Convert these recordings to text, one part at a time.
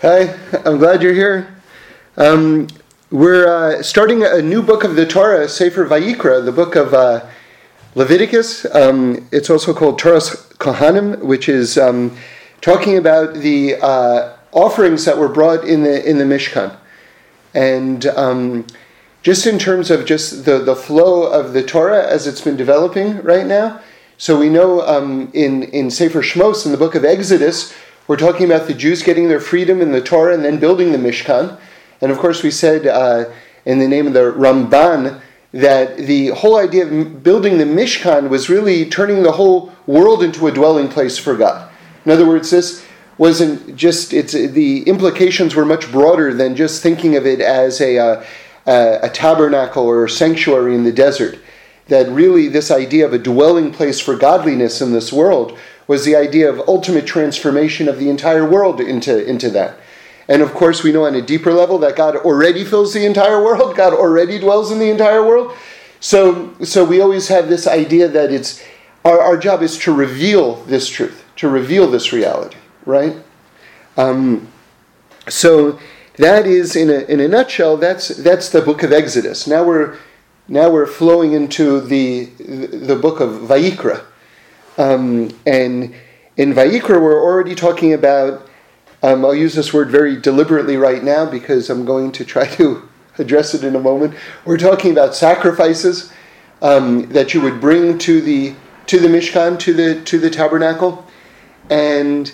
Hi, I'm glad you're here. Um, we're uh, starting a new book of the Torah, Sefer Vayikra, the book of uh, Leviticus. Um, it's also called Toras Kohanim, which is um, talking about the uh, offerings that were brought in the in the Mishkan, and um, just in terms of just the the flow of the Torah as it's been developing right now. So we know um, in in Sefer Shmos in the book of Exodus we're talking about the Jews getting their freedom in the Torah and then building the Mishkan. And of course, we said uh, in the name of the Ramban that the whole idea of building the Mishkan was really turning the whole world into a dwelling place for God. In other words, this wasn't just it's the implications were much broader than just thinking of it as a, uh, a, a tabernacle or a sanctuary in the desert. That really, this idea of a dwelling place for godliness in this world was the idea of ultimate transformation of the entire world into, into that. And of course, we know on a deeper level that God already fills the entire world, God already dwells in the entire world. So, so we always have this idea that it's our, our job is to reveal this truth, to reveal this reality, right? Um, so that is, in a, in a nutshell, that's, that's the book of Exodus. Now we're, now we're flowing into the, the book of Vayikra. Um, and in Vayikra, we're already talking about, um, I'll use this word very deliberately right now because I'm going to try to address it in a moment. We're talking about sacrifices um, that you would bring to the to the Mishkan, to the to the tabernacle, and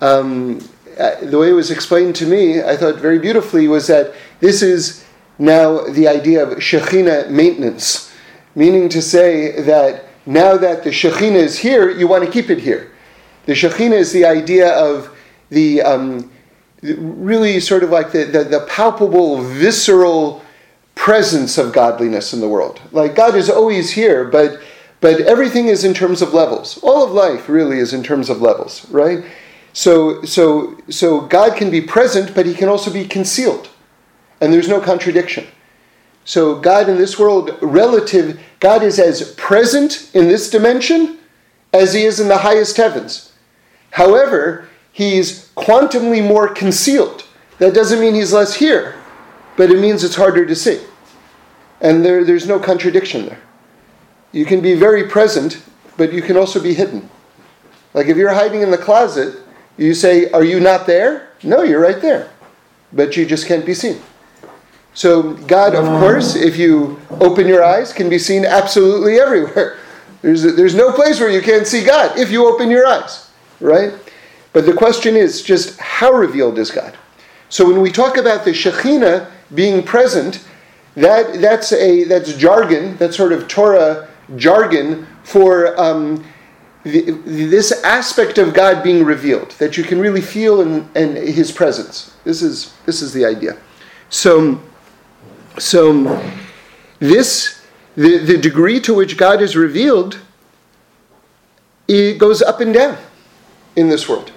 um, uh, the way it was explained to me, I thought very beautifully, was that this is now the idea of Shekhinah maintenance, meaning to say that now that the Shekhinah is here, you want to keep it here. The Shekhinah is the idea of the um, really sort of like the, the, the, palpable, visceral presence of godliness in the world. Like God is always here, but but everything is in terms of levels. All of life really is in terms of levels, right? So so so God can be present, but he can also be concealed. And there's no contradiction. So God in this world, relative, God is as present in this dimension as he is in the highest heavens. However, he's quantumly more concealed. That doesn't mean he's less here, but it means it's harder to see. And there, there's no contradiction there. You can be very present, but you can also be hidden. Like if you're hiding in the closet, you say, Are you not there? No, you're right there. But you just can't be seen. So, God, of course, if you open your eyes, can be seen absolutely everywhere. There's, there's no place where you can't see God if you open your eyes, right? But the question is just how revealed is God? So, when we talk about the Shekhinah being present, that, that's, a, that's jargon, that's sort of Torah jargon for um, the, this aspect of God being revealed, that you can really feel in, in His presence. This is, this is the idea. So, so, this, the, the degree to which God is revealed, it goes up and down in this world.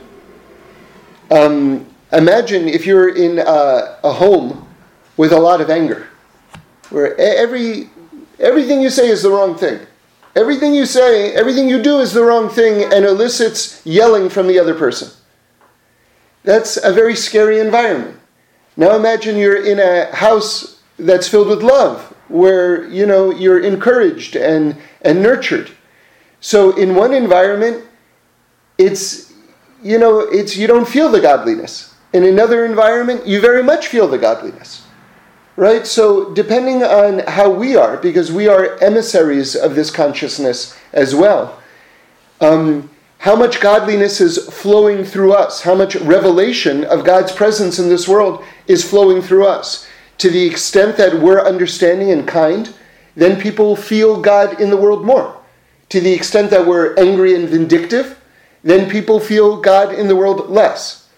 Um, imagine if you're in a, a home with a lot of anger, where every, everything you say is the wrong thing. Everything you say, everything you do is the wrong thing and elicits yelling from the other person. That's a very scary environment. Now imagine you're in a house that's filled with love, where you know you're encouraged and and nurtured. So in one environment, it's you know it's you don't feel the godliness. In another environment, you very much feel the godliness. Right? So depending on how we are, because we are emissaries of this consciousness as well. Um, how much godliness is flowing through us, how much revelation of God's presence in this world is flowing through us to the extent that we're understanding and kind, then people feel God in the world more. To the extent that we're angry and vindictive, then people feel God in the world less.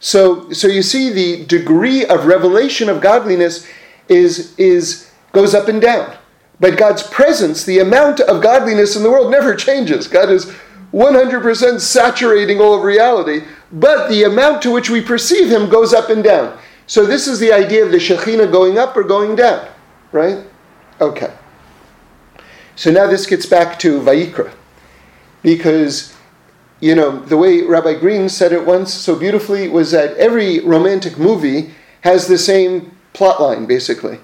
So, so you see, the degree of revelation of godliness is, is, goes up and down. But God's presence, the amount of godliness in the world never changes. God is 100% saturating all of reality, but the amount to which we perceive Him goes up and down. So this is the idea of the Shekhinah going up or going down, right? Okay. So now this gets back to Vayikra, because you know, the way Rabbi Green said it once so beautifully was that every romantic movie has the same plot line, basically.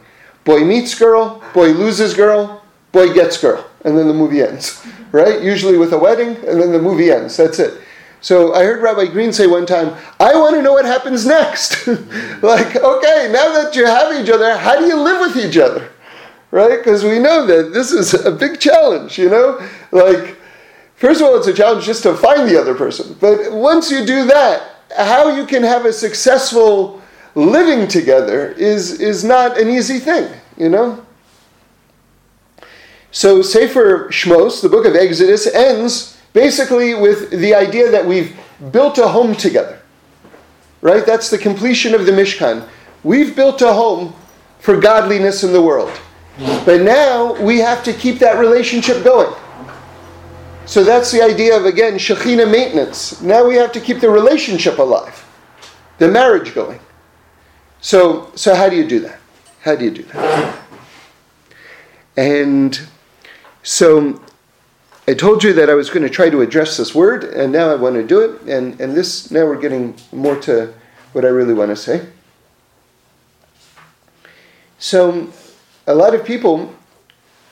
Boy meets girl, boy loses girl, boy gets girl, and then the movie ends, right? Usually with a wedding, and then the movie ends. That's it. So I heard Rabbi Green say one time, I want to know what happens next. like, okay, now that you have each other, how do you live with each other? Right? Because we know that this is a big challenge, you know? Like, first of all, it's a challenge just to find the other person. But once you do that, how you can have a successful living together is, is not an easy thing, you know? So Sefer Shmos, the book of Exodus, ends basically with the idea that we've built a home together. Right? That's the completion of the Mishkan. We've built a home for godliness in the world. But now we have to keep that relationship going. So that's the idea of, again, Shekhinah maintenance. Now we have to keep the relationship alive, the marriage going. So, so how do you do that? How do you do that? And so I told you that I was going to try to address this word, and now I want to do it. And, and this, now we're getting more to what I really want to say. So, a lot of people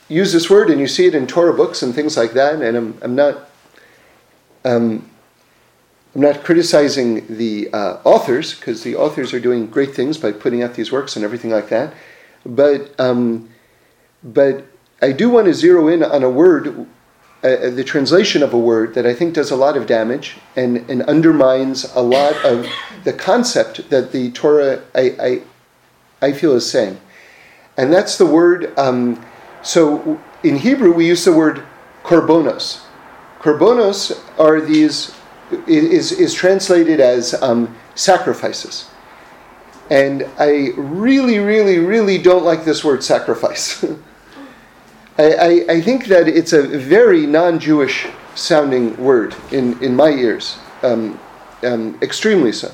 use this word, and you see it in Torah books and things like that. And I'm, I'm not, um, I'm not criticizing the uh, authors because the authors are doing great things by putting out these works and everything like that. But, um, but I do want to zero in on a word uh, the translation of a word that I think does a lot of damage and, and undermines a lot of the concept that the Torah, I, I, I feel, is saying. And that's the word, um, so in Hebrew we use the word korbonos. Korbonos are these, is, is translated as um, sacrifices. And I really, really, really don't like this word sacrifice. I, I, I think that it's a very non Jewish sounding word in, in my ears, um, um, extremely so.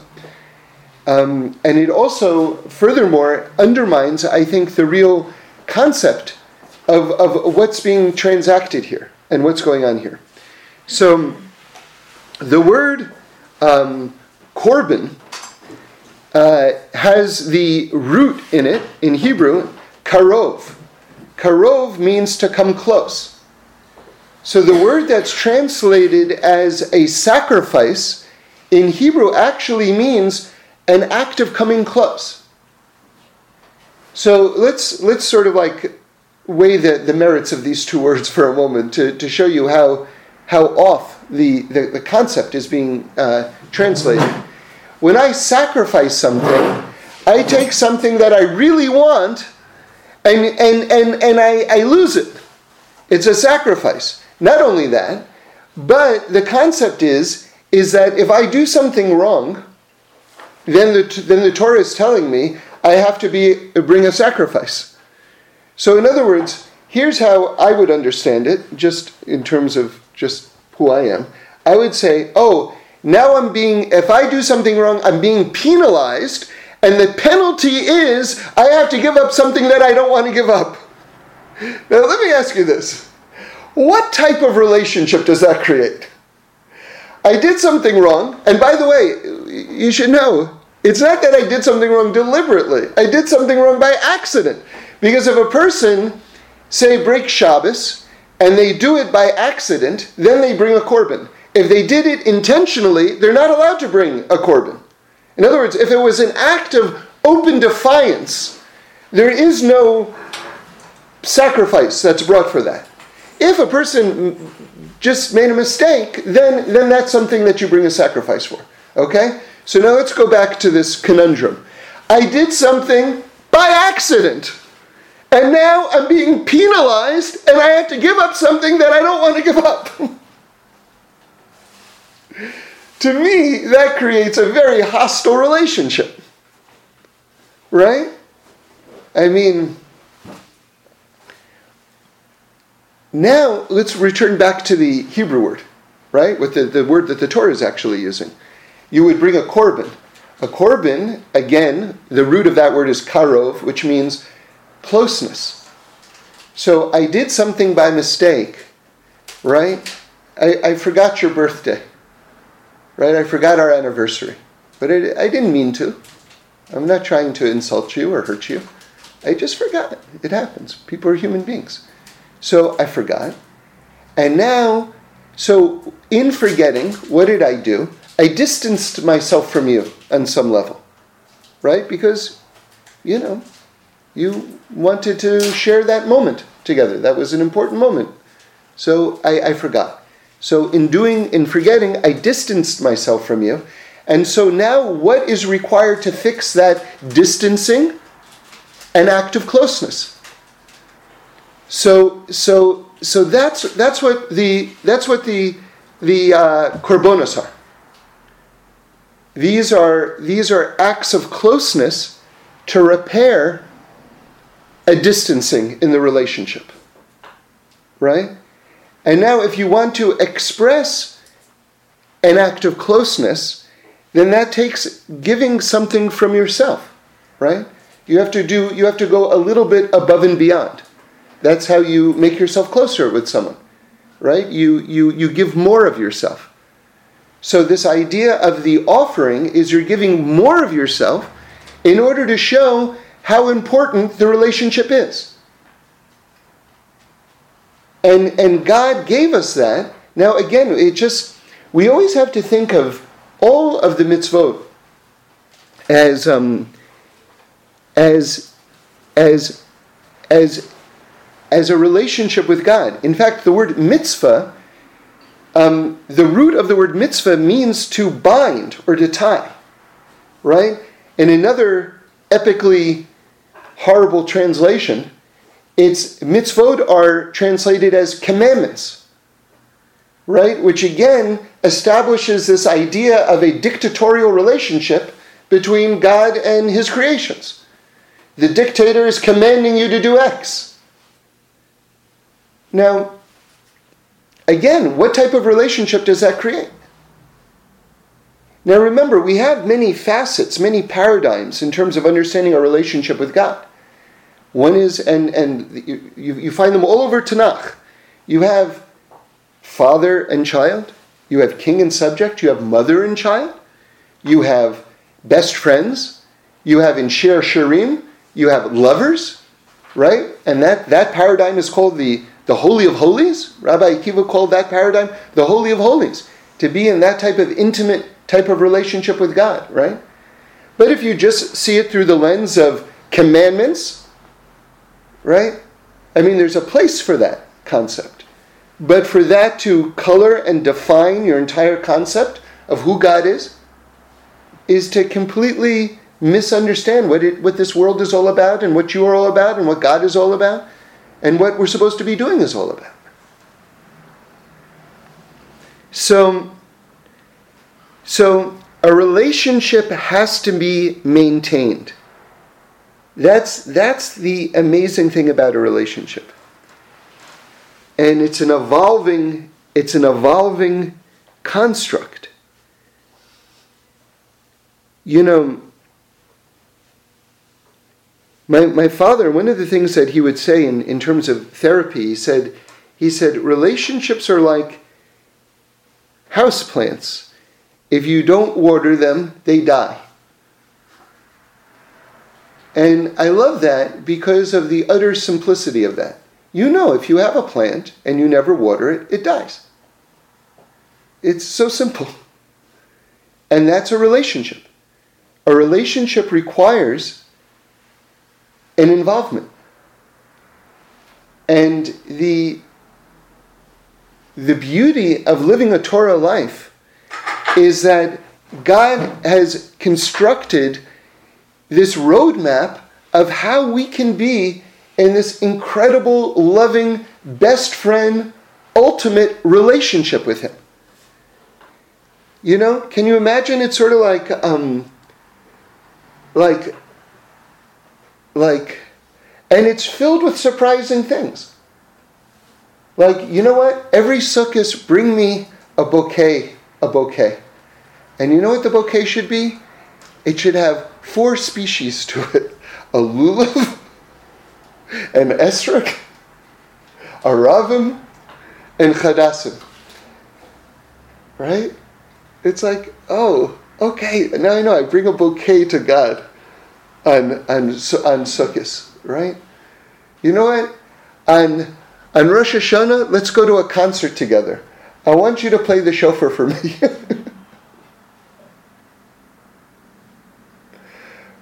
Um, and it also, furthermore, undermines, I think, the real concept of, of what's being transacted here and what's going on here. So, the word um, korban uh, has the root in it, in Hebrew, karov Karov means to come close. So the word that's translated as a sacrifice in Hebrew actually means an act of coming close. So let's let's sort of like weigh the, the merits of these two words for a moment to, to show you how how off the, the, the concept is being uh, translated. When I sacrifice something, I take something that I really want and, and, and, and I, I lose it. It's a sacrifice. Not only that, but the concept is, is that if I do something wrong, then the, then the Torah is telling me I have to be, bring a sacrifice. So, in other words, here's how I would understand it, just in terms of just who I am. I would say, oh, now I'm being, if I do something wrong, I'm being penalized and the penalty is I have to give up something that I don't want to give up. Now, let me ask you this what type of relationship does that create? I did something wrong, and by the way, you should know it's not that I did something wrong deliberately. I did something wrong by accident. Because if a person, say, breaks Shabbos, and they do it by accident, then they bring a korban. If they did it intentionally, they're not allowed to bring a korban. In other words, if it was an act of open defiance, there is no sacrifice that's brought for that. If a person just made a mistake, then, then that's something that you bring a sacrifice for. Okay? So now let's go back to this conundrum. I did something by accident. And now I'm being penalized and I have to give up something that I don't want to give up. To me, that creates a very hostile relationship. Right? I mean, now let's return back to the Hebrew word, right? With the, the word that the Torah is actually using. You would bring a korban. A korban, again, the root of that word is karov, which means closeness. So I did something by mistake, right? I, I forgot your birthday right? I forgot our anniversary, but I, I didn't mean to. I'm not trying to insult you or hurt you. I just forgot. It happens. People are human beings. So I forgot. And now, so in forgetting, what did I do? I distanced myself from you on some level, right? Because, you know, you wanted to share that moment together. That was an important moment. So I, I forgot. So in doing, in forgetting, I distanced myself from you. And so now what is required to fix that distancing? An act of closeness. So, so, so that's, that's what the, that's what the, the uh, are. These are, these are acts of closeness to repair a distancing in the relationship. Right? And now, if you want to express an act of closeness, then that takes giving something from yourself, right? You have to do you have to go a little bit above and beyond. That's how you make yourself closer with someone, right? You you you give more of yourself. So this idea of the offering is you're giving more of yourself in order to show how important the relationship is. And and God gave us that. Now again, it just we always have to think of all of the mitzvot as um, as as as as a relationship with God. In fact, the word mitzvah, um, the root of the word mitzvah means to bind or to tie, right? And another epically horrible translation, it's mitzvot are translated as commandments, right? Which again establishes this idea of a dictatorial relationship between God and his creations. The dictator is commanding you to do X. Now, again, what type of relationship does that create? Now remember, we have many facets, many paradigms in terms of understanding our relationship with God. One is, and, and you, you find them all over Tanakh. You have father and child, you have king and subject, you have mother and child, you have best friends, you have in Shir Shirim, you have lovers, right? And that, that paradigm is called the, the Holy of Holies. Rabbi Akiva called that paradigm the Holy of Holies, to be in that type of intimate type of relationship with God, right? But if you just see it through the lens of commandments, right? I mean, there's a place for that concept. But for that to color and define your entire concept of who God is, is to completely misunderstand what, it, what this world is all about and what you are all about and what God is all about and what we're supposed to be doing is all about. So, so a relationship has to be maintained. That's, that's the amazing thing about a relationship. And it's an evolving it's an evolving construct. You know my, my father one of the things that he would say in, in terms of therapy he said he said relationships are like house plants if you don't water them they die and i love that because of the utter simplicity of that you know if you have a plant and you never water it, it dies. It's so simple. And that's a relationship. A relationship requires an involvement. And the, the beauty of living a Torah life is that God has constructed this roadmap of how we can be in this incredible, loving, best friend, ultimate relationship with Him. You know, can you imagine? It's sort of like, um, like, like, and it's filled with surprising things. Like, you know what? Every sukkah bring me a bouquet, a bouquet. And you know what the bouquet should be? It should have four species to it a lulav, and Esrog, Aravim, and Chadassim. Right? It's like, oh, okay, now I know. I bring a bouquet to God on on on Sukkot, right? You know what? On on Rosh Hashanah, let's go to a concert together. I want you to play the shofar for me.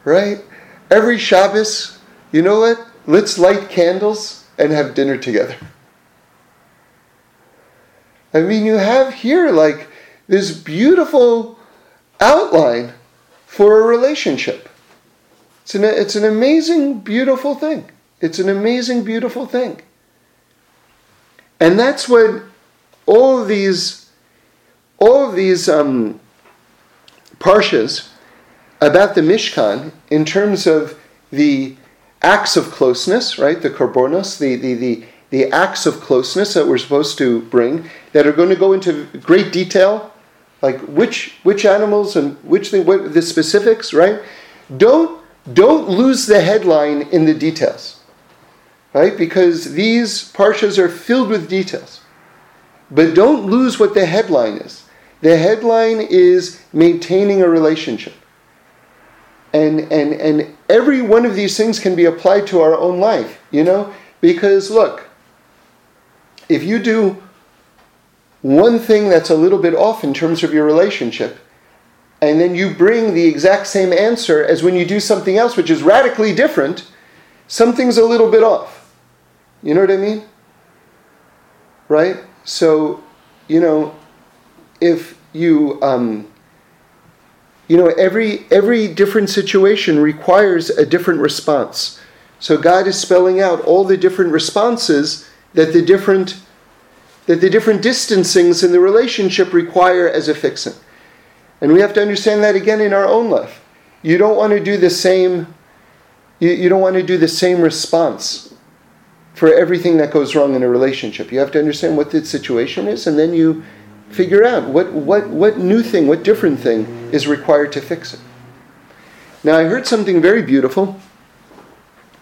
right? Every Shabbos, you know what? Let's light candles and have dinner together. I mean, you have here like this beautiful outline for a relationship. It's an, it's an amazing, beautiful thing. It's an amazing, beautiful thing. And that's what all of these, all of these um, parshas about the Mishkan in terms of the acts of closeness, right? The korbanos, the, the, the, the acts of closeness that we're supposed to bring, that are going to go into great detail, like which which animals and which thing, what, the specifics, right? Don't don't lose the headline in the details, right? Because these parshas are filled with details, but don't lose what the headline is. The headline is maintaining a relationship. And, and, and every one of these things can be applied to our own life, you know? Because look, if you do one thing that's a little bit off in terms of your relationship, and then you bring the exact same answer as when you do something else which is radically different, something's a little bit off. You know what I mean? Right? So, you know, if you, um, you know, every every different situation requires a different response. So God is spelling out all the different responses that the different that the different distancings in the relationship require as a fixing. And we have to understand that again in our own life. You don't want to do the same you, you don't want to do the same response for everything that goes wrong in a relationship. You have to understand what the situation is and then you figure out what, what, what new thing, what different thing is required to fix it. Now, I heard something very beautiful,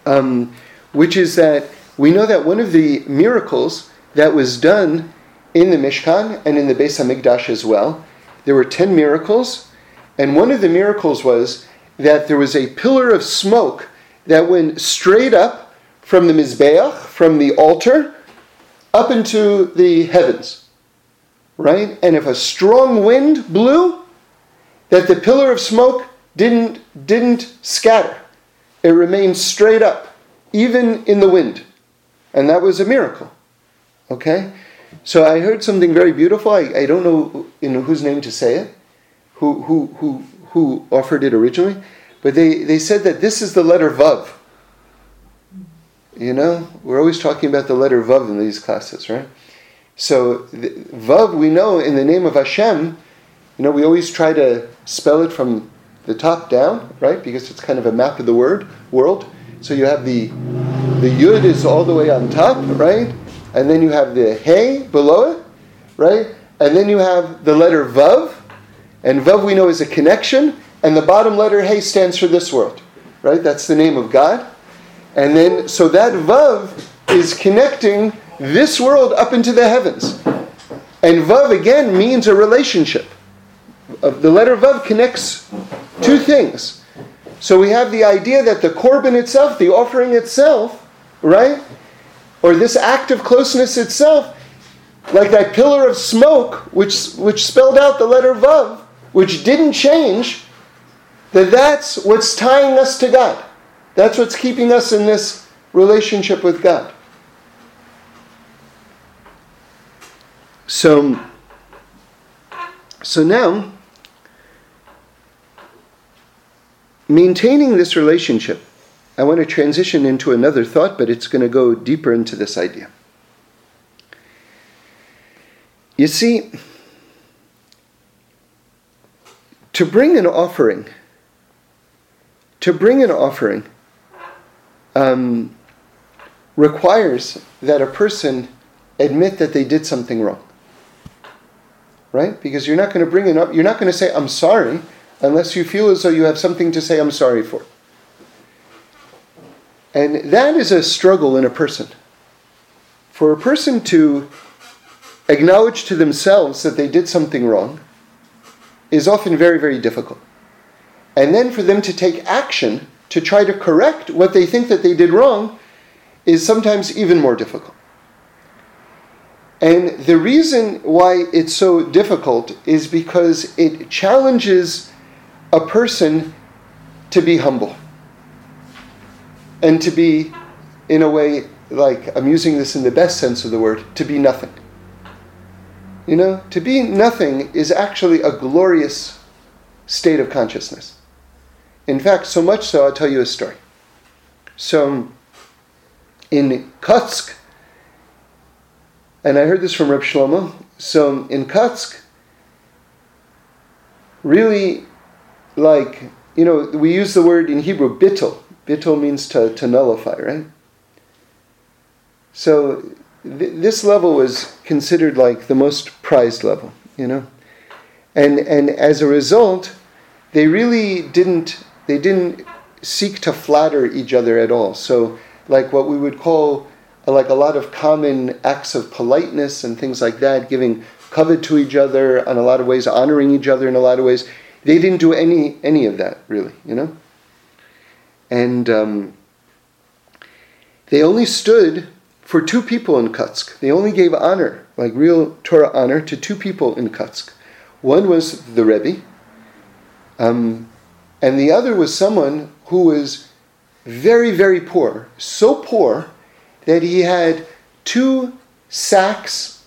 um, which is that we know that one of the miracles that was done in the Mishkan and in the Beis Hamikdash as well, there were 10 miracles, and one of the miracles was that there was a pillar of smoke that went straight up from the Mizbeach, from the altar, up into the heavens right? And if a strong wind blew, that the pillar of smoke didn't, didn't scatter. It remained straight up, even in the wind. And that was a miracle. Okay? So I heard something very beautiful. I, I don't know in whose name to say it, who, who, who, who offered it originally, but they, they said that this is the letter Vav. You know, we're always talking about the letter Vav in these classes, right? So Vav, we know in the name of Hashem, you know, we always try to spell it from the top down, right? Because it's kind of a map of the word world. So you have the the Yud is all the way on top, right? And then you have the Hey below it, right? And then you have the letter Vav, and Vav we know is a connection, and the bottom letter Hey stands for this world, right? That's the name of God. And then so that Vav is connecting this world up into the heavens. And Vav again means a relationship. Uh, the letter Vav connects two things. So we have the idea that the korban itself, the offering itself, right? Or this act of closeness itself, like that pillar of smoke which, which spelled out the letter Vav, which didn't change, that that's what's tying us to God. That's what's keeping us in this relationship with God. So, so now, maintaining this relationship, I want to transition into another thought, but it's going to go deeper into this idea. You see, to bring an offering, to bring an offering um, requires that a person admit that they did something wrong right? Because you're not going to bring it up, you're not going to say, I'm sorry, unless you feel as though you have something to say, I'm sorry for. And that is a struggle in a person. For a person to acknowledge to themselves that they did something wrong, is often very, very difficult. And then for them to take action to try to correct what they think that they did wrong is sometimes even more difficult. And the reason why it's so difficult is because it challenges a person to be humble and to be, in a way, like I'm using this in the best sense of the word, to be nothing. You know, to be nothing is actually a glorious state of consciousness. In fact, so much so, I'll tell you a story. So, in Kotsk, and I heard this from Reb Shlomo. So in Kotsk, really, like, you know, we use the word in Hebrew, bittul. Bittul means to, to nullify, right? So th- this level was considered like the most prized level, you know? And, and as a result, they really didn't, they didn't seek to flatter each other at all. So, like what we would call like a lot of common acts of politeness and things like that, giving kavod to each other in a lot of ways, honoring each other in a lot of ways. They didn't do any any of that really, you know. And um, they only stood for two people in Kutsk. They only gave honor, like real Torah honor, to two people in Kutsk. One was the Rebbe, um, and the other was someone who was very, very poor, so poor that he had two sacks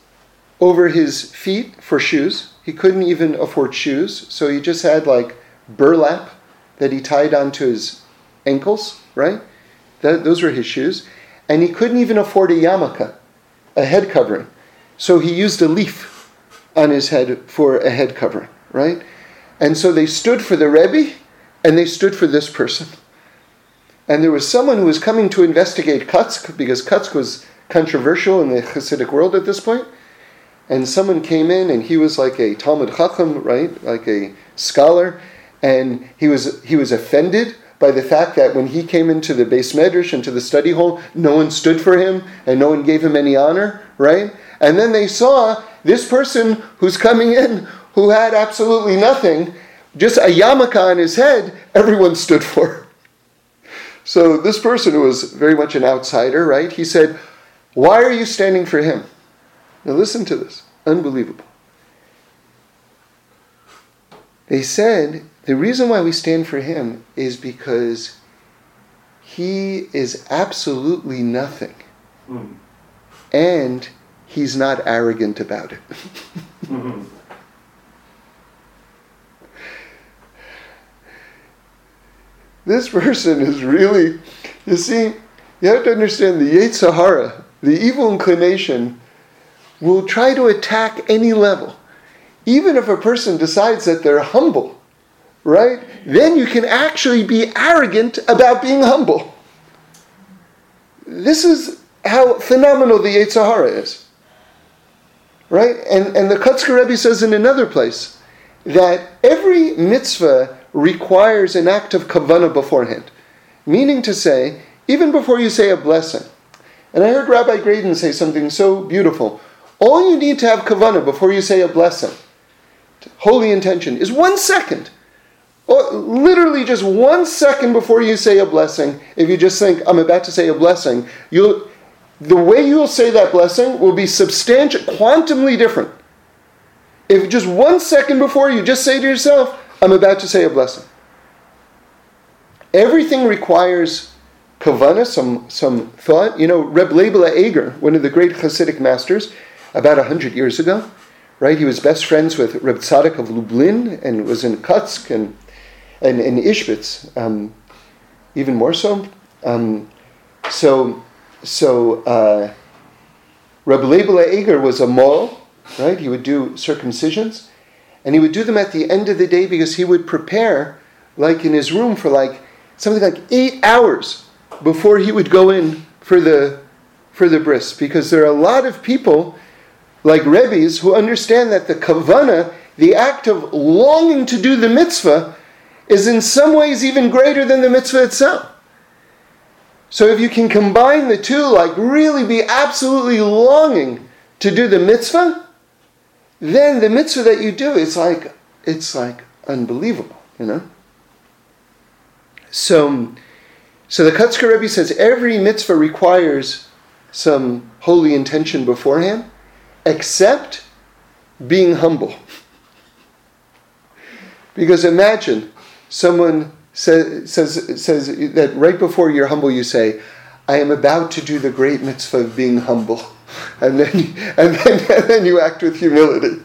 over his feet for shoes. He couldn't even afford shoes, so he just had like burlap that he tied onto his ankles, right? That, those were his shoes. And he couldn't even afford a yarmulke, a head covering. So he used a leaf on his head for a head covering, right? And so they stood for the Rebbe and they stood for this person and there was someone who was coming to investigate Kutsk because Kutsk was controversial in the Hasidic world at this point. And someone came in, and he was like a Talmid Chacham, right, like a scholar, and he was he was offended by the fact that when he came into the beis medrash into the study hall, no one stood for him and no one gave him any honor, right? And then they saw this person who's coming in who had absolutely nothing, just a yarmulke on his head, everyone stood for. So this person who was very much an outsider, right? He said, Why are you standing for him? Now listen to this. Unbelievable. They said the reason why we stand for him is because he is absolutely nothing. Mm. And he's not arrogant about it. mm-hmm. This person is really, you see, you have to understand the Yetzer Hara, the evil inclination, will try to attack any level. Even if a person decides that they're humble, right? Then you can actually be arrogant about being humble. This is how phenomenal the Yetzer Hara is. Right? And, and the Kotzker Rebbe says in another place that every mitzvah requires an act of kavana beforehand. Meaning to say, even before you say a blessing. And I heard Rabbi Graydon say something so beautiful. All you need to have kavana before you say a blessing, holy intention, is one second. Or literally just one second before you say a blessing, if you just think, I'm about to say a blessing, you'll, the way you'll say that blessing will be substantial, quantumly different. If just one second before you just say to yourself, I'm about to say a blessing. Everything requires kavana, some, some thought. You know, Reb Leibele Eger, one of the great Hasidic masters, about a hundred years ago, right? He was best friends with Reb Tzadok of Lublin and was in Kutsk and, and in Ishbitz, um, even more so. Um, so, so uh, Reb Leibele Eger was a mohel, right? He would do circumcisions. And he would do them at the end of the day because he would prepare, like in his room, for like something like eight hours before he would go in for the for the bris. Because there are a lot of people, like Rebbe's, who understand that the kavana, the act of longing to do the mitzvah, is in some ways even greater than the mitzvah itself. So if you can combine the two, like really be absolutely longing to do the mitzvah, then the mitzvah that you do is like it's like unbelievable, you know? So, so the Kotzker Rebbe says every mitzvah requires some holy intention beforehand, except being humble. Because imagine someone says, says, says that right before you're humble, you say, I am about to do the great mitzvah of being humble. And then, and then, and then you act with humility.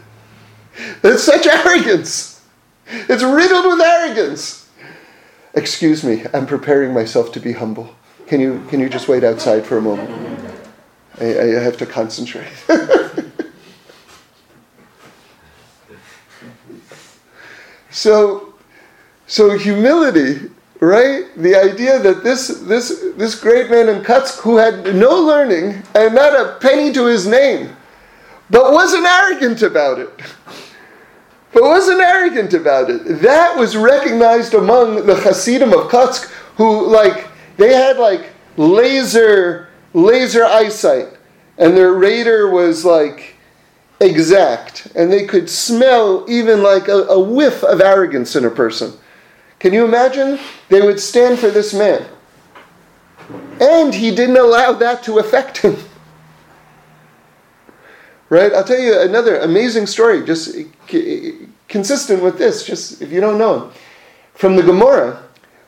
That's such arrogance. It's riddled with arrogance. Excuse me, I'm preparing myself to be humble. Can you, can you just wait outside for a moment? I, I have to concentrate. so, so humility, right? The idea that this, this, this great man in Kutsk who had no learning and not a penny to his name, but wasn't arrogant about it but wasn't arrogant about it. That was recognized among the Hasidim of Kutsk, who like they had like laser laser eyesight, and their radar was like exact, and they could smell even like a, a whiff of arrogance in a person. Can you imagine? They would stand for this man. And he didn't allow that to affect him. Right? I'll tell you another amazing story, just consistent with this, just if you don't know. From the Gemara,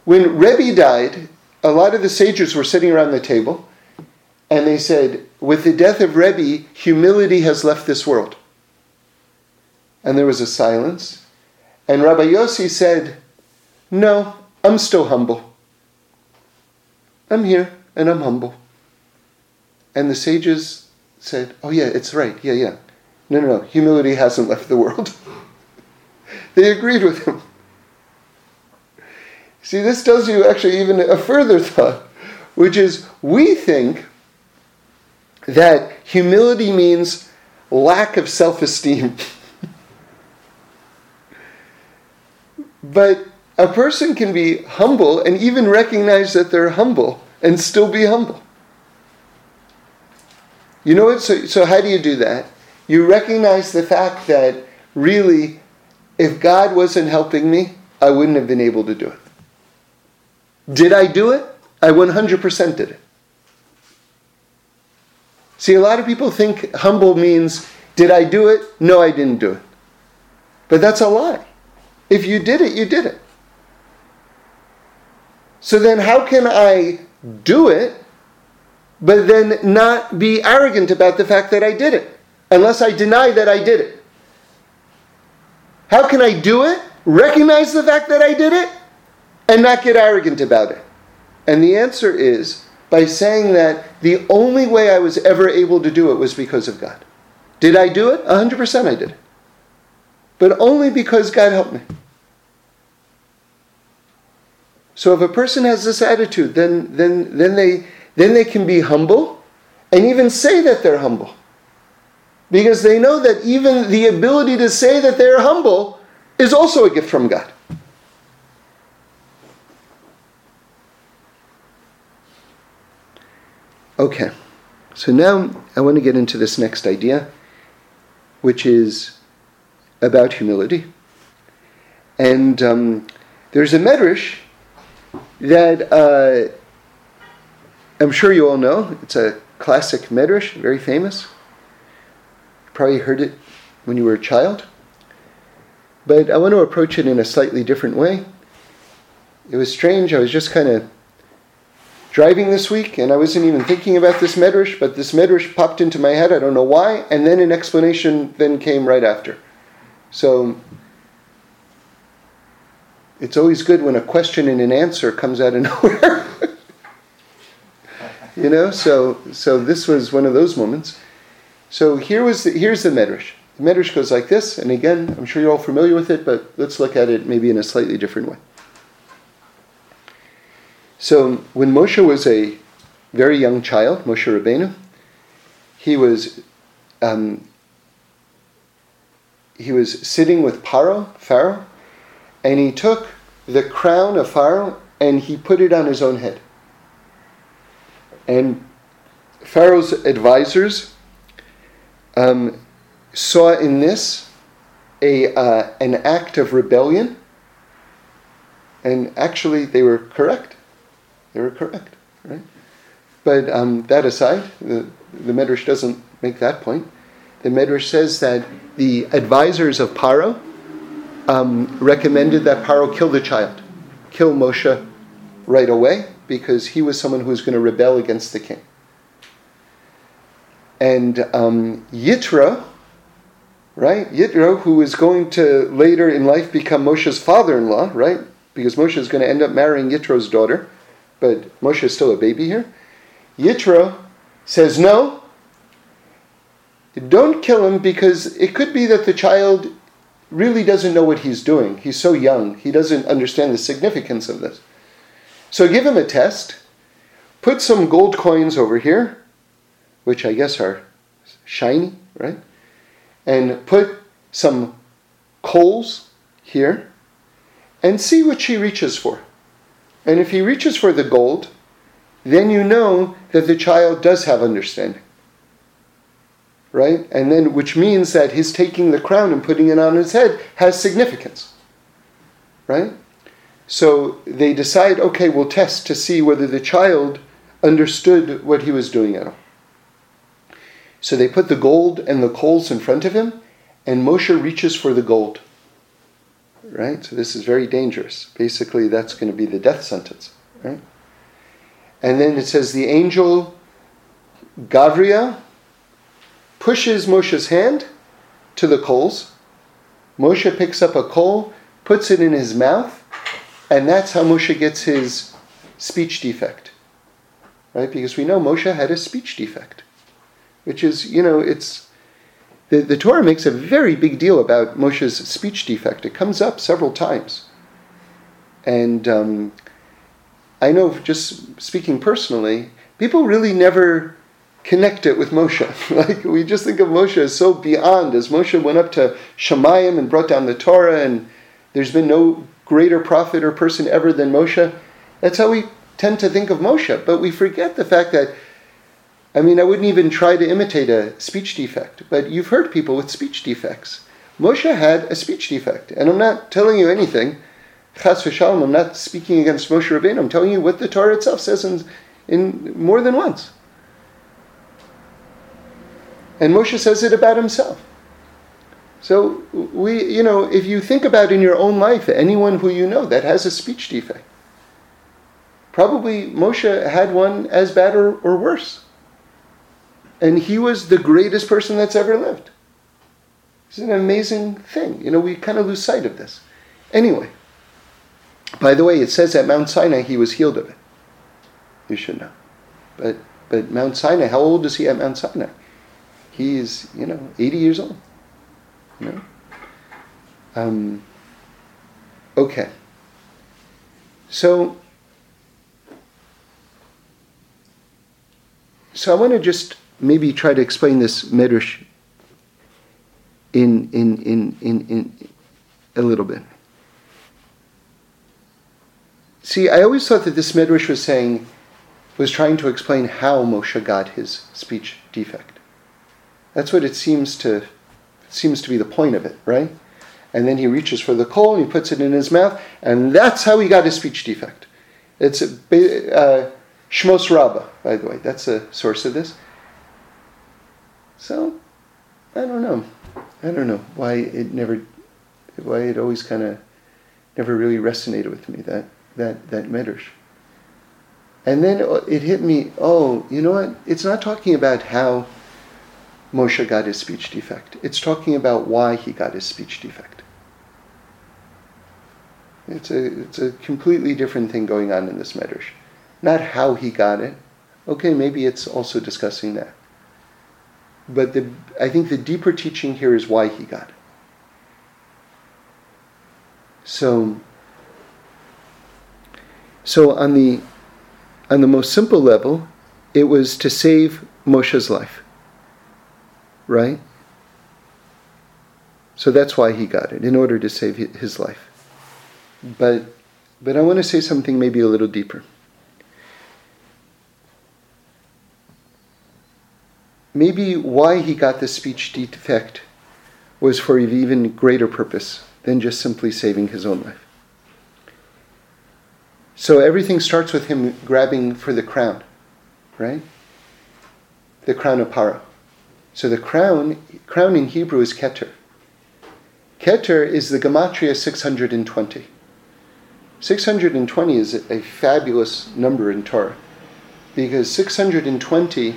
when Rebbe died, a lot of the sages were sitting around the table, and they said, With the death of Rebbe, humility has left this world. And there was a silence. And Rabbi Yossi said, No, I'm still humble. I'm here and I'm humble. And the sages said, Oh, yeah, it's right. Yeah, yeah. No, no, no. Humility hasn't left the world. they agreed with him. See, this tells you actually even a further thought, which is we think that humility means lack of self esteem. but a person can be humble and even recognize that they're humble and still be humble. You know what? So, so how do you do that? You recognize the fact that really, if God wasn't helping me, I wouldn't have been able to do it. Did I do it? I 100% did it. See, a lot of people think humble means, did I do it? No, I didn't do it. But that's a lie. If you did it, you did it. So then, how can I do it but then not be arrogant about the fact that I did it, unless I deny that I did it. How can I do it, recognize the fact that I did it, and not get arrogant about it? And the answer is by saying that the only way I was ever able to do it was because of God. Did I do it? 100% I did. But only because God helped me. So if a person has this attitude, then, then, then they, then they can be humble and even say that they're humble. Because they know that even the ability to say that they're humble is also a gift from God. Okay, so now I want to get into this next idea, which is about humility. And um, there's a medrash that uh, I'm sure you all know. It's a classic medrash, very famous. You probably heard it when you were a child. But I want to approach it in a slightly different way. It was strange. I was just kind of driving this week and I wasn't even thinking about this medrash, but this medrash popped into my head. I don't know why. And then an explanation then came right after. So it's always good when a question and an answer comes out of nowhere. You know, so so this was one of those moments. So here was the, here's the medrash. The medrash goes like this, and again, I'm sure you're all familiar with it, but let's look at it maybe in a slightly different way. So when Moshe was a very young child, Moshe Rabbeinu, he was um, he was sitting with Paro, Pharaoh, and he took the crown of Pharaoh and he put it on his own head. And Pharaoh's advisors um, saw in this a uh, an act of rebellion. And actually, they were correct. They were correct, right? But um, that aside, the, the Medrash doesn't make that point. The Medrash says that the advisors of Paro um, recommended that Paro kill the child, kill Moshe right away, because he was someone who was going to rebel against the king. And um, Yitro, right? Yitro, who is going to later in life become Moshe's father-in-law, right? Because Moshe is going to end up marrying Yitro's daughter, but Moshe is still a baby here. Yitro says, no, don't kill him because it could be that the child really doesn't know what he's doing. He's so young, he doesn't understand the significance of this. So give him a test. Put some gold coins over here, which I guess are shiny, right? And put some coals here and see what she reaches for. And if he reaches for the gold, then you know that the child does have understanding. Right? And then, which means that his taking the crown and putting it on his head has significance. Right? So they decide, okay, we'll test to see whether the child understood what he was doing at all. So they put the gold and the coals in front of him, and Moshe reaches for the gold. Right? So this is very dangerous. Basically, that's going to be the death sentence. Right? And then it says the angel Gavriel pushes Moshe's hand to the coals. Moshe picks up a coal, puts it in his mouth, and that's how Moshe gets his speech defect. Right? Because we know Moshe had a speech defect. Which is, you know, it's. The, the Torah makes a very big deal about Moshe's speech defect. It comes up several times. And um, I know, just speaking personally, people really never connect it with Moshe. like we just think of Moshe as so beyond. As Moshe went up to Shemayim and brought down the Torah, and there's been no greater prophet or person ever than Moshe. That's how we tend to think of Moshe. But we forget the fact that, I mean, I wouldn't even try to imitate a speech defect, but you've heard people with speech defects. Moshe had a speech defect. And I'm not telling you anything. Chas v'shalom, I'm not speaking against Moshe Rabbeinu. I'm telling you what the Torah itself says in, in more than once. And Moshe says it about himself. So we, you know, if you think about in your own life anyone who you know that has a speech defect, probably Moshe had one as bad or, or worse. And he was the greatest person that's ever lived. It's an amazing thing. You know, we kind of lose sight of this. Anyway, by the way, it says at Mount Sinai he was healed of it. You should know. But but Mount Sinai, how old is he at Mount Sinai? He's, you know, 80 years old. You know? Um, okay. So, so I want to just maybe try to explain this medrash in, in, in, in, in a little bit. See, I always thought that this medrash was saying, was trying to explain how Moshe got his speech defect. That's what it seems to seems to be the point of it, right? And then he reaches for the coal and he puts it in his mouth, and that's how he got his speech defect. It's uh, Shmos Rabbah, by the way. That's a source of this. So, I don't know. I don't know why it never, why it always kind of never really resonated with me that that that medrash. And then it hit me. Oh, you know what? It's not talking about how Moshe got his speech defect. It's talking about why he got his speech defect. It's a, it's a completely different thing going on in this medrash. Not how he got it. Okay, maybe it's also discussing that. But the, I think the deeper teaching here is why he got it. So, so on the on the most simple level, it was to save Moshe's life right? So that's why he got it, in order to save his life. But, but I want to say something maybe a little deeper. Maybe why he got the speech defect was for an even greater purpose than just simply saving his own life. So everything starts with him grabbing for the crown, right? The crown of Paro. So the crown, crown in Hebrew is Keter. Keter is the Gematria 620. 620 is a fabulous number in Torah because 620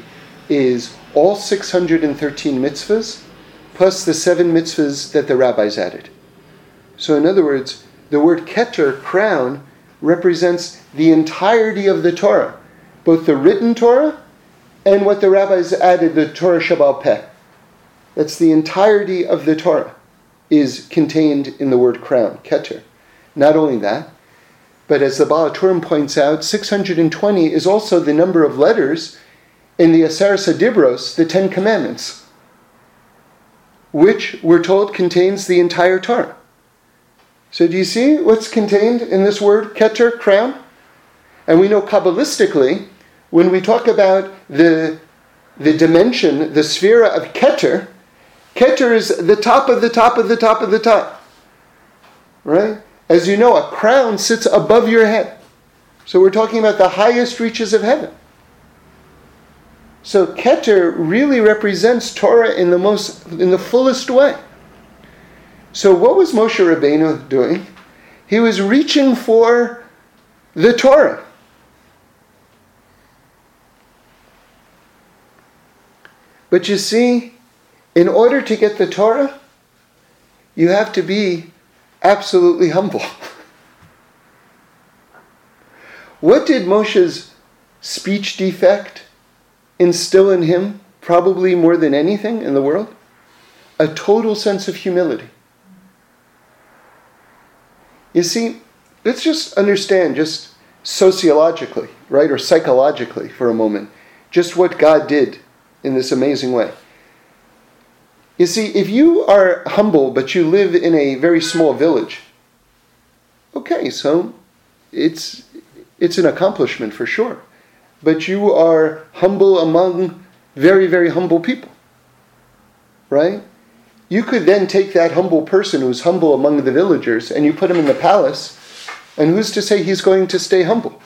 is all 613 mitzvahs plus the seven mitzvahs that the rabbis added. So, in other words, the word keter, crown, represents the entirety of the Torah, both the written Torah and what the rabbis added, the Torah Shebaal Peh. That's the entirety of the Torah is contained in the word crown, keter. Not only that, but as the Baal HaTurim points out, 620 is also the number of letters in the Aseret Dibros, the Ten Commandments, which we're told contains the entire Torah. So do you see what's contained in this word, keter, crown? And we know Kabbalistically, when we talk about the, the dimension, the sphere of keter, keter is the top of the top of the top of the top. Right? As you know, a crown sits above your head. So we're talking about the highest reaches of heaven. So Keter really represents Torah in the most in the fullest way. So what was Moshe Rabbeinu doing? He was reaching for the Torah. But you see, in order to get the Torah, you have to be absolutely humble. what did Moshe's speech defect instill in him, probably more than anything in the world? A total sense of humility. You see, let's just understand, just sociologically, right, or psychologically for a moment, just what God did in this amazing way. You see, if you are humble but you live in a very small village, okay, so it's it's an accomplishment for sure. But you are humble among very, very humble people. Right? You could then take that humble person who's humble among the villagers and you put him in the palace, and who's to say he's going to stay humble?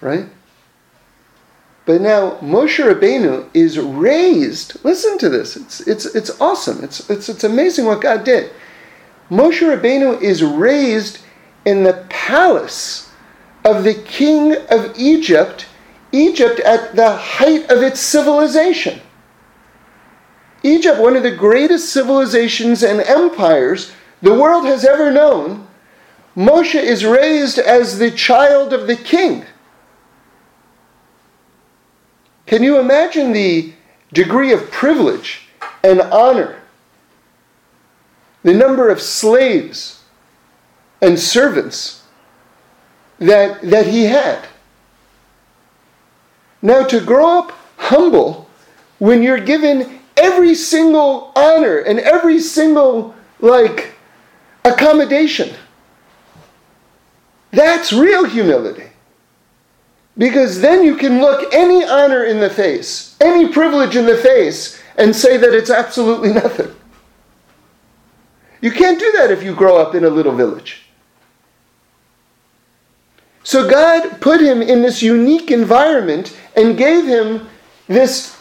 Right? But now Moshe Rabbeinu is raised. Listen to this. It's, it's, it's awesome. It's, it's, it's amazing what God did. Moshe Rabbeinu is raised in the palace of the king of Egypt, Egypt at the height of its civilization. Egypt, one of the greatest civilizations and empires the world has ever known, Moshe is raised as the child of the king. Can you imagine the degree of privilege and honor? The number of slaves and servants that, that he had. Now, to grow up humble when you're given every single honor and every single, like, accommodation, that's real humility. Because then you can look any honor in the face, any privilege in the face, and say that it's absolutely nothing. You can't do that if you grow up in a little village. So God put him in this unique environment and gave him this,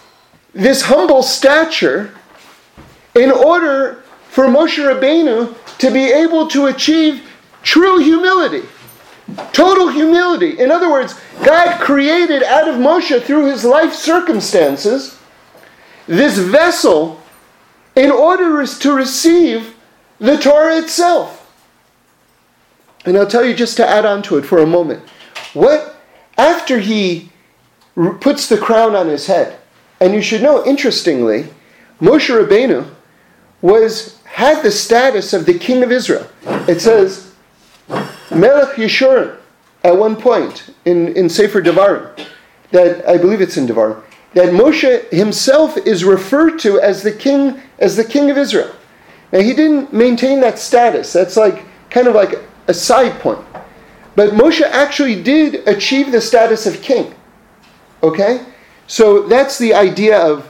this humble stature in order for Moshe Rabbeinu to be able to achieve true humility. Total humility. In other words, God created out of Moshe through his life circumstances this vessel in order to receive the Torah itself. And I'll tell you just to add on to it for a moment. What after he puts the crown on his head, and you should know, interestingly, Moshe Rabbeinu was had the status of the king of Israel. It says Melech Yeshurun, at one point in, in Sefer Devarim, that I believe it's in Devarim, that Moshe himself is referred to as the king, as the king of Israel. Now he didn't maintain that status. That's like kind of like a side point. But Moshe actually did achieve the status of king. Okay? So that's the idea of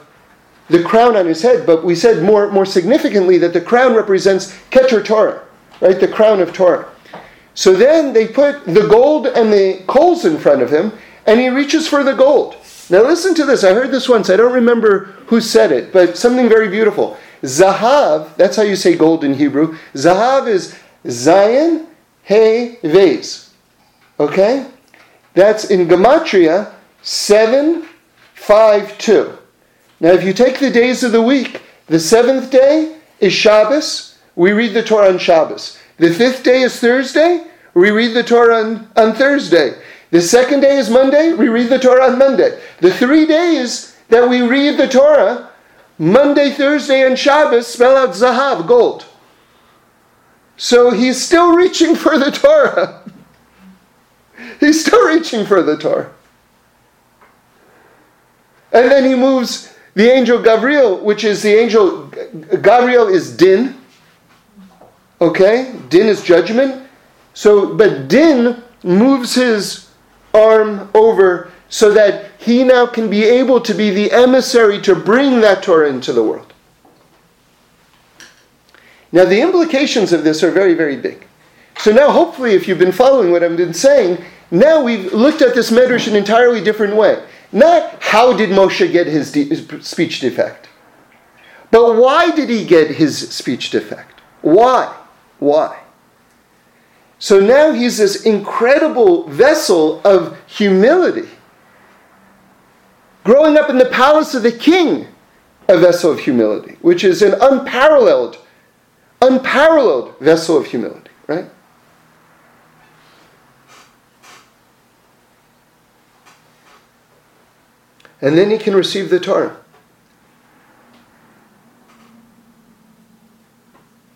the crown on his head, but we said more, more significantly that the crown represents Keter Torah, right? The crown of Torah. So then they put the gold and the coals in front of him, and he reaches for the gold. Now listen to this. I heard this once. I don't remember who said it, but something very beautiful. Zahav, that's how you say gold in Hebrew. Zahav is Zayin, Hey, Vase. Okay? That's in Gematria 752. Now, if you take the days of the week, the seventh day is Shabbos. We read the Torah on Shabbos. The fifth day is Thursday. We read the Torah on, on Thursday. The second day is Monday. We read the Torah on Monday. The three days that we read the Torah, Monday, Thursday, and Shabbos, spell out Zahav, gold. So he's still reaching for the Torah. he's still reaching for the Torah. And then he moves the angel Gabriel, which is the angel, Gabriel is Din. Okay? Din is judgment. So, but Din moves his arm over so that he now can be able to be the emissary to bring that Torah into the world. Now, the implications of this are very, very big. So now, hopefully, if you've been following what I've been saying, now we've looked at this medrash in an entirely different way. Not how did Moshe get his, de- his speech defect, but why did he get his speech defect? Why? Why? So now he's this incredible vessel of humility. Growing up in the palace of the king, a vessel of humility, which is an unparalleled unparalleled vessel of humility, right? And then he can receive the Torah.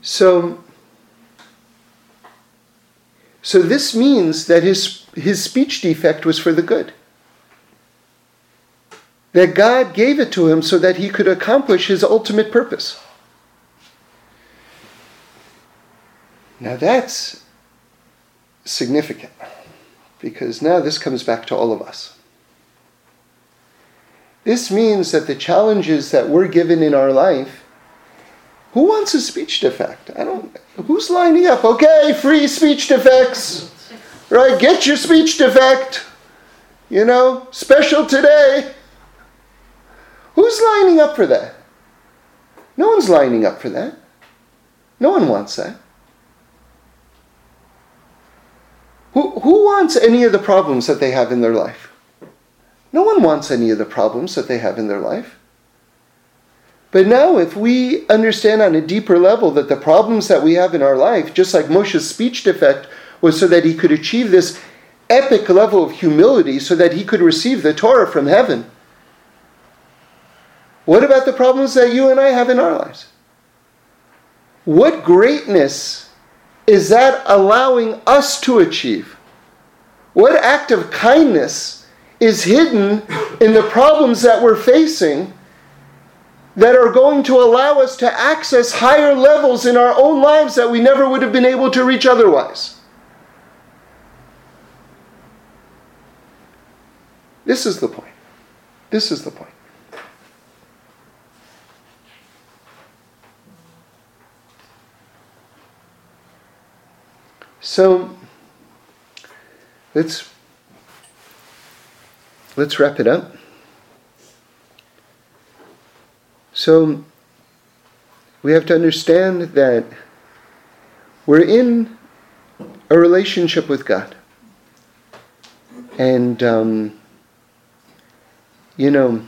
So, so this means that his, his speech defect was for the good. That God gave it to him so that he could accomplish his ultimate purpose. Now that's significant because now this comes back to all of us. This means that the challenges that we're given in our life, who wants a speech defect? I don't, who's lining up? Okay, free speech defects, right? Get your speech defect, you know, special today. Who's lining up for that? No one's lining up for that. No one wants that. Who, who wants any of the problems that they have in their life? No one wants any of the problems that they have in their life. But now, if we understand on a deeper level that the problems that we have in our life, just like Moshe's speech defect was so that he could achieve this epic level of humility so that he could receive the Torah from heaven. What about the problems that you and I have in our lives? What greatness is that allowing us to achieve? What act of kindness is hidden in the problems that we're facing that are going to allow us to access higher levels in our own lives that we never would have been able to reach otherwise? This is the point. This is the point. So let's let's wrap it up. So we have to understand that we're in a relationship with God. And, um, you know,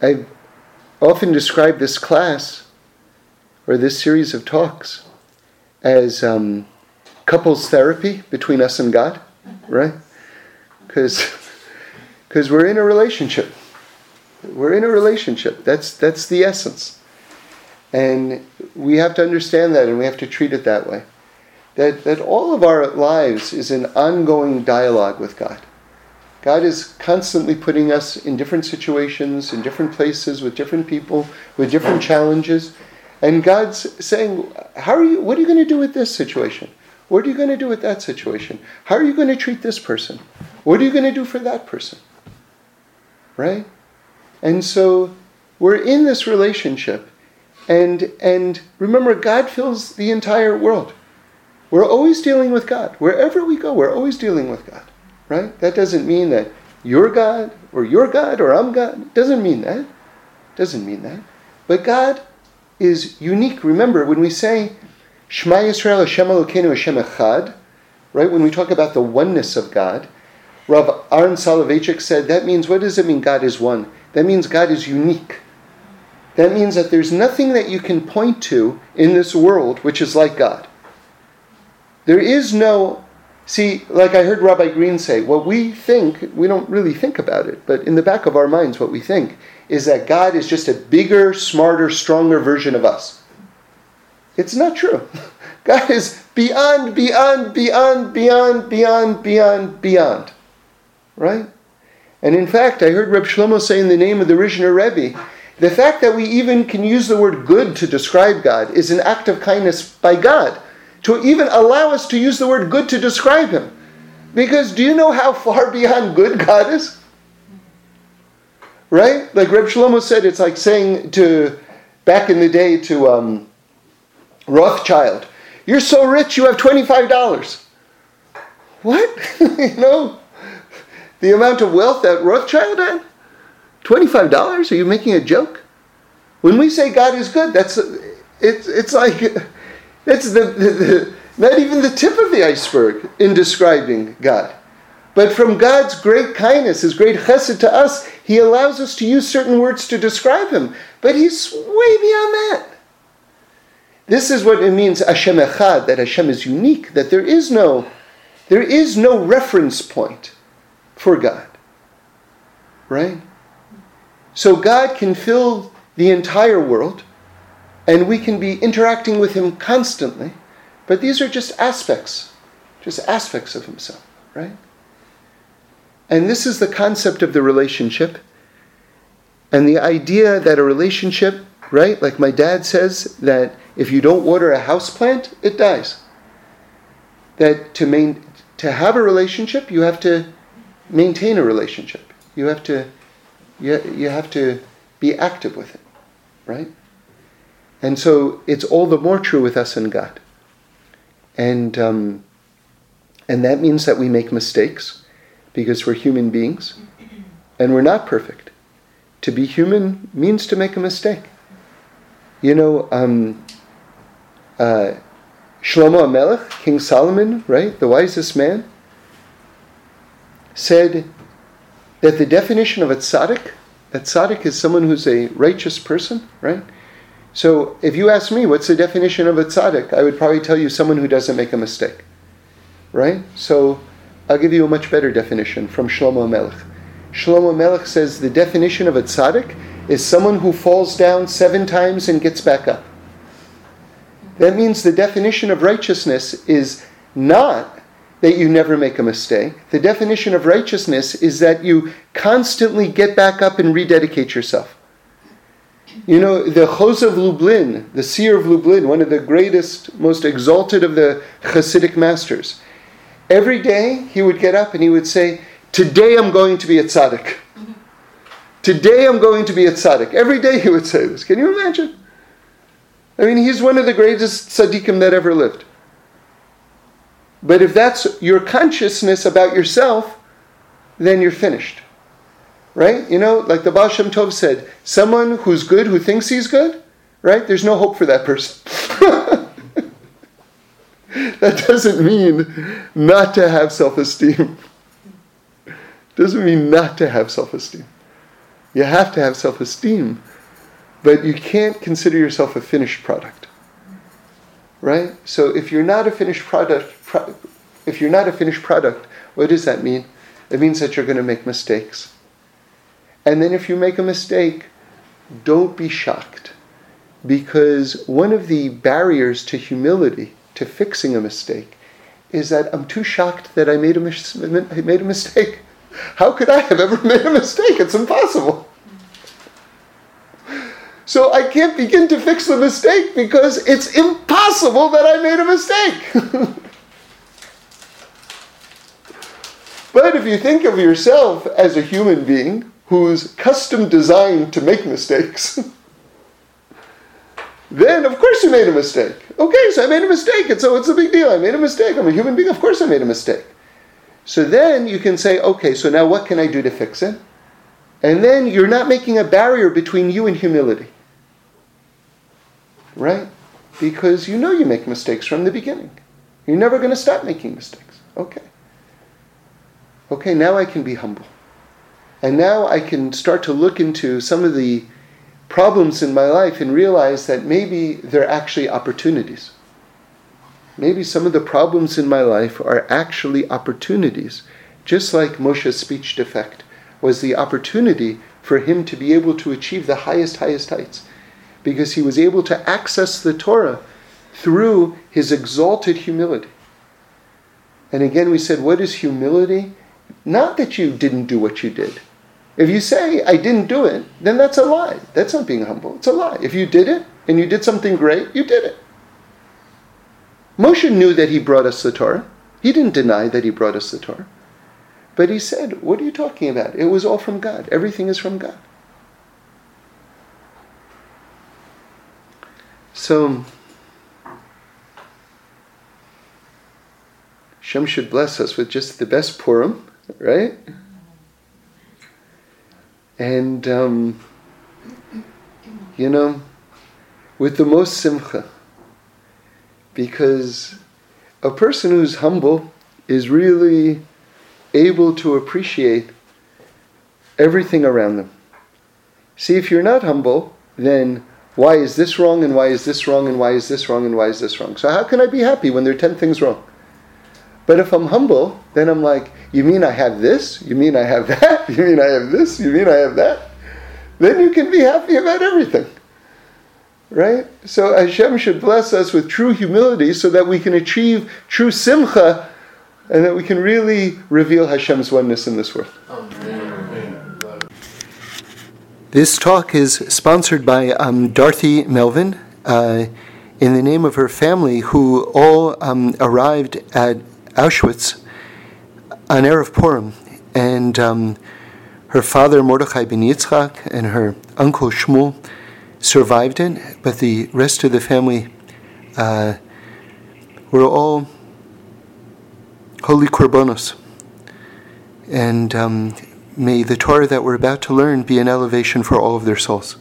I've often described this class or this series of talks as um, couples therapy between us and God, right? Because we're in a relationship. We're in a relationship. That's that's the essence. And we have to understand that and we have to treat it that way. That that all of our lives is an ongoing dialogue with God. God is constantly putting us in different situations, in different places, with different people, with different challenges. And God's saying, How are you what are you going to do with this situation? What are you going to do with that situation? How are you going to treat this person? What are you going to do for that person? Right? And so we're in this relationship. And, and remember, God fills the entire world. We're always dealing with God. Wherever we go, we're always dealing with God. Right? That doesn't mean that you're God or you're God or I'm God. It doesn't mean that. Doesn't mean that. But God is unique. Remember, when we say Shema Yisrael Hashem Elokeinu Hashem Echad, right? When we talk about the oneness of God, Rav Aaron Soloveitchik said that means what does it mean God is one? That means God is unique. That means that there's nothing that you can point to in this world which is like God. There is no, see, like I heard Rabbi Green say, what we think, we don't really think about it, but in the back of our minds, what we think is that God is just a bigger, smarter, stronger version of us. It's not true. God is beyond, beyond, beyond, beyond, beyond, beyond, beyond. Right? And in fact, I heard Reb Shlomo say in the name of the Rizhiner Rebbe, the fact that we even can use the word good to describe God is an act of kindness by God to even allow us to use the word good to describe Him. Because do you know how far beyond good God is? Right? Like Reb Shlomo said, it's like saying to, back in the day to um, Rothschild, You're so rich, you have $25. What? you know, the amount of wealth that Rothschild had? $25? Are you making a joke? When we say God is good, that's it's it's like that's the, the, the not even the tip of the iceberg in describing God. But from God's great kindness, His great chesed to us, He allows us to use certain words to describe Him. But He's way beyond that. This is what it means Hashem Echad, that Hashem is unique, that there is no, there is no reference point for God. Right? So God can fill the entire world, and we can be interacting with Him constantly, but these are just aspects, just aspects of Himself, right? And this is the concept of the relationship. And the idea that a relationship, right, like my dad says, that if you don't water a house plant, it dies. That to main, to have a relationship, you have to maintain a relationship. You have to you, you have to be active with it, right? And so it's all the more true with us and God. And, um, and that means that we make mistakes because we're human beings and we're not perfect. To be human means to make a mistake. You know, um, uh, Shlomo HaMelech, King Solomon, right, the wisest man, said that the definition of a tzaddik, a tzaddik is someone who's a righteous person, right? So if you ask me what's the definition of a tzaddik, I would probably tell you someone who doesn't make a mistake, right? So I'll give you a much better definition from Shlomo Melech. Shlomo Melech says the definition of a tzaddik is someone who falls down seven times and gets back up. That means the definition of righteousness is not that you never make a mistake. The definition of righteousness is that you constantly get back up and rededicate yourself. You know, the Chozeh of Lublin, the seer of Lublin, one of the greatest, most exalted of the Hasidic masters, every day he would get up and he would say, Today I'm going to be a tzaddik. Today I'm going to be a tzaddik. Every day he would say this. Can you imagine? I mean, he's one of the greatest tzaddikim that ever lived. But if that's your consciousness about yourself, then you're finished. Right? You know, like the Baal Shem Tov said, someone who's good, who thinks he's good, right? There's no hope for that person. that doesn't mean not to have self esteem. Doesn't mean not to have self esteem. You have to have self esteem, but you can't consider yourself a finished product. Right? So if you're not a finished product, pro- if you're not a finished product, what does that mean? It means that you're going to make mistakes. And then if you make a mistake, don't be shocked. Because one of the barriers to humility, to fixing a mistake, is that I'm too shocked that I made a, mis- made a mistake. How could I have ever made a mistake? It's impossible. So I can't begin to fix the mistake because it's impossible that I made a mistake. But if you think of yourself as a human being, who's custom designed to make mistakes, then of course you made a mistake. Okay, so I made a mistake, and so it's a big deal. I made a mistake. I'm a human being. Of course I made a mistake. So then you can say, okay, so now what can I do to fix it? And then you're not making a barrier between you and humility. Right? Because you know you make mistakes from the beginning. You're never going to stop making mistakes. Okay. Okay, now I can be humble. And now I can start to look into some of the problems in my life and realize that maybe they're actually opportunities. Maybe some of the problems in my life are actually opportunities, just like Moshe's speech defect was the opportunity for him to be able to achieve the highest, highest heights, because he was able to access the Torah through his exalted humility. And again, we said, what is humility? Not that you didn't do what you did. If you say, I didn't do it, then that's a lie. That's not being humble. It's a lie. If you did it and you did something great, you did it. Moshe knew that he brought us the Torah. He didn't deny that he brought us the Torah. But he said, What are you talking about? It was all from God. Everything is from God. So, Shem should bless us with just the best Purim, right? And, um, you know, with the most simcha. Because a person who's humble is really able to appreciate everything around them. See, if you're not humble, then why is this wrong and why is this wrong and why is this wrong and why is this wrong? So, how can I be happy when there are 10 things wrong? But if I'm humble, then I'm like, you mean I have this? You mean I have that? You mean I have this? You mean I have that? Then you can be happy about everything. Right? So Hashem should bless us with true humility so that we can achieve true simcha and that we can really reveal Hashem's oneness in this world. This talk is sponsored by um, Dorothy Melvin uh, in the name of her family, who all um, arrived at Auschwitz on Erev Purim. And um, her father, Mordechai ben Yitzchak, and her uncle, Shmuel, survived it, but the rest of the family uh, were all holy korbanos. And um, may the Torah that we're about to learn be an elevation for all of their souls.